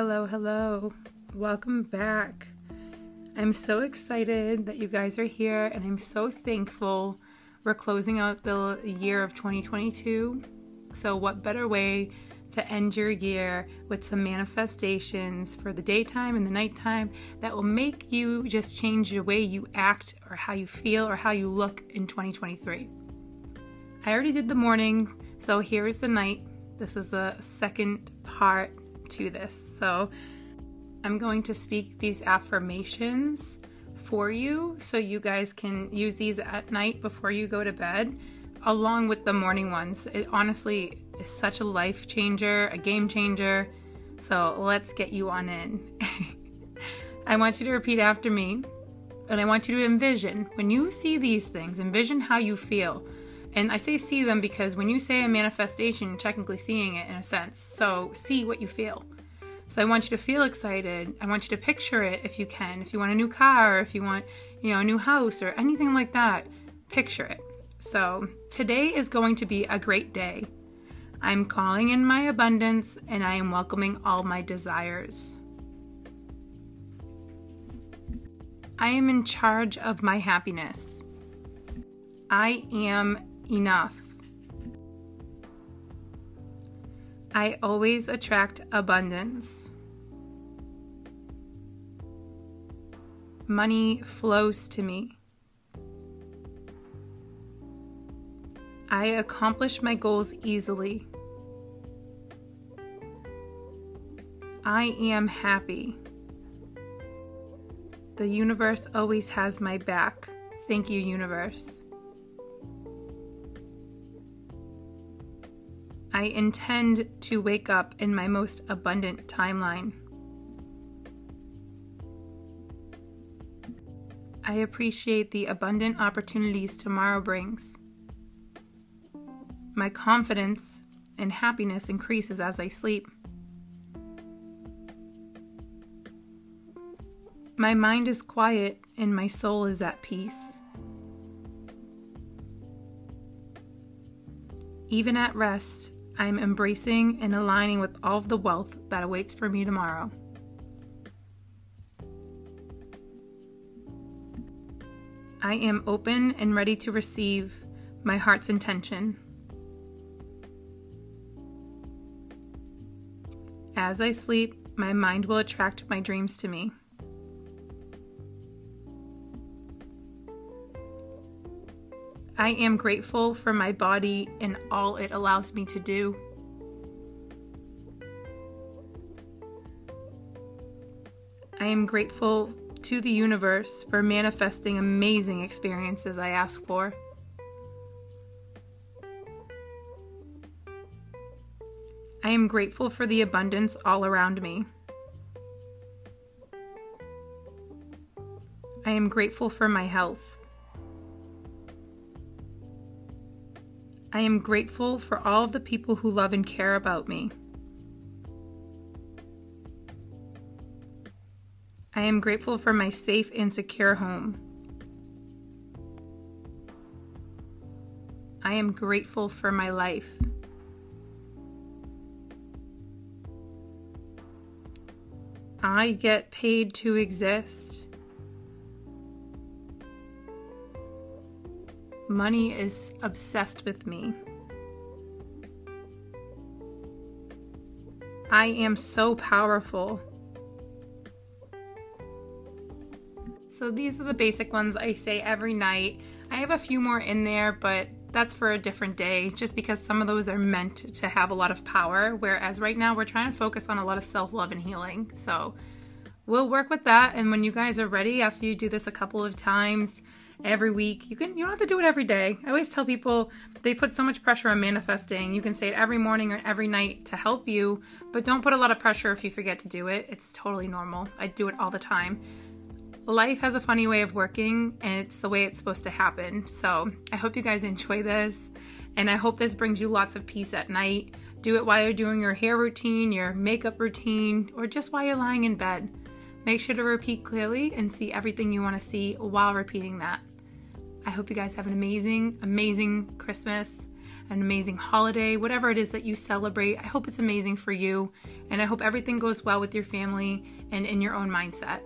Hello, hello. Welcome back. I'm so excited that you guys are here and I'm so thankful we're closing out the year of 2022. So, what better way to end your year with some manifestations for the daytime and the nighttime that will make you just change the way you act or how you feel or how you look in 2023? I already did the morning, so here is the night. This is the second part to this. So, I'm going to speak these affirmations for you so you guys can use these at night before you go to bed, along with the morning ones. It honestly is such a life changer, a game changer. So let's get you on in. I want you to repeat after me, and I want you to envision when you see these things, envision how you feel. And I say see them because when you say a manifestation, you're technically seeing it in a sense. So see what you feel. So I want you to feel excited. I want you to picture it if you can. If you want a new car, or if you want, you know, a new house or anything like that, picture it. So today is going to be a great day. I'm calling in my abundance and I am welcoming all my desires. I am in charge of my happiness. I am enough. I always attract abundance. Money flows to me. I accomplish my goals easily. I am happy. The universe always has my back. Thank you, universe. I intend to wake up in my most abundant timeline. I appreciate the abundant opportunities tomorrow brings. My confidence and happiness increases as I sleep. My mind is quiet and my soul is at peace. Even at rest, I'm embracing and aligning with all of the wealth that awaits for me tomorrow. I am open and ready to receive my heart's intention. As I sleep, my mind will attract my dreams to me. I am grateful for my body and all it allows me to do. I am grateful to the universe for manifesting amazing experiences I ask for. I am grateful for the abundance all around me. I am grateful for my health. I am grateful for all of the people who love and care about me. I am grateful for my safe and secure home. I am grateful for my life. I get paid to exist. Money is obsessed with me. I am so powerful. So these are the basic ones I say every night. I have a few more in there, but that's for a different day just because some of those are meant to have a lot of power whereas right now we're trying to focus on a lot of self-love and healing. So we'll work with that and when you guys are ready after you do this a couple of times, every week. You can you don't have to do it every day. I always tell people they put so much pressure on manifesting. You can say it every morning or every night to help you, but don't put a lot of pressure if you forget to do it. It's totally normal. I do it all the time. Life has a funny way of working and it's the way it's supposed to happen. So, I hope you guys enjoy this and I hope this brings you lots of peace at night. Do it while you're doing your hair routine, your makeup routine, or just while you're lying in bed. Make sure to repeat clearly and see everything you want to see while repeating that. I hope you guys have an amazing, amazing Christmas. an amazing holiday, whatever it is that you celebrate. I hope it's amazing for you, and I hope everything goes well with your family and in your own mindset.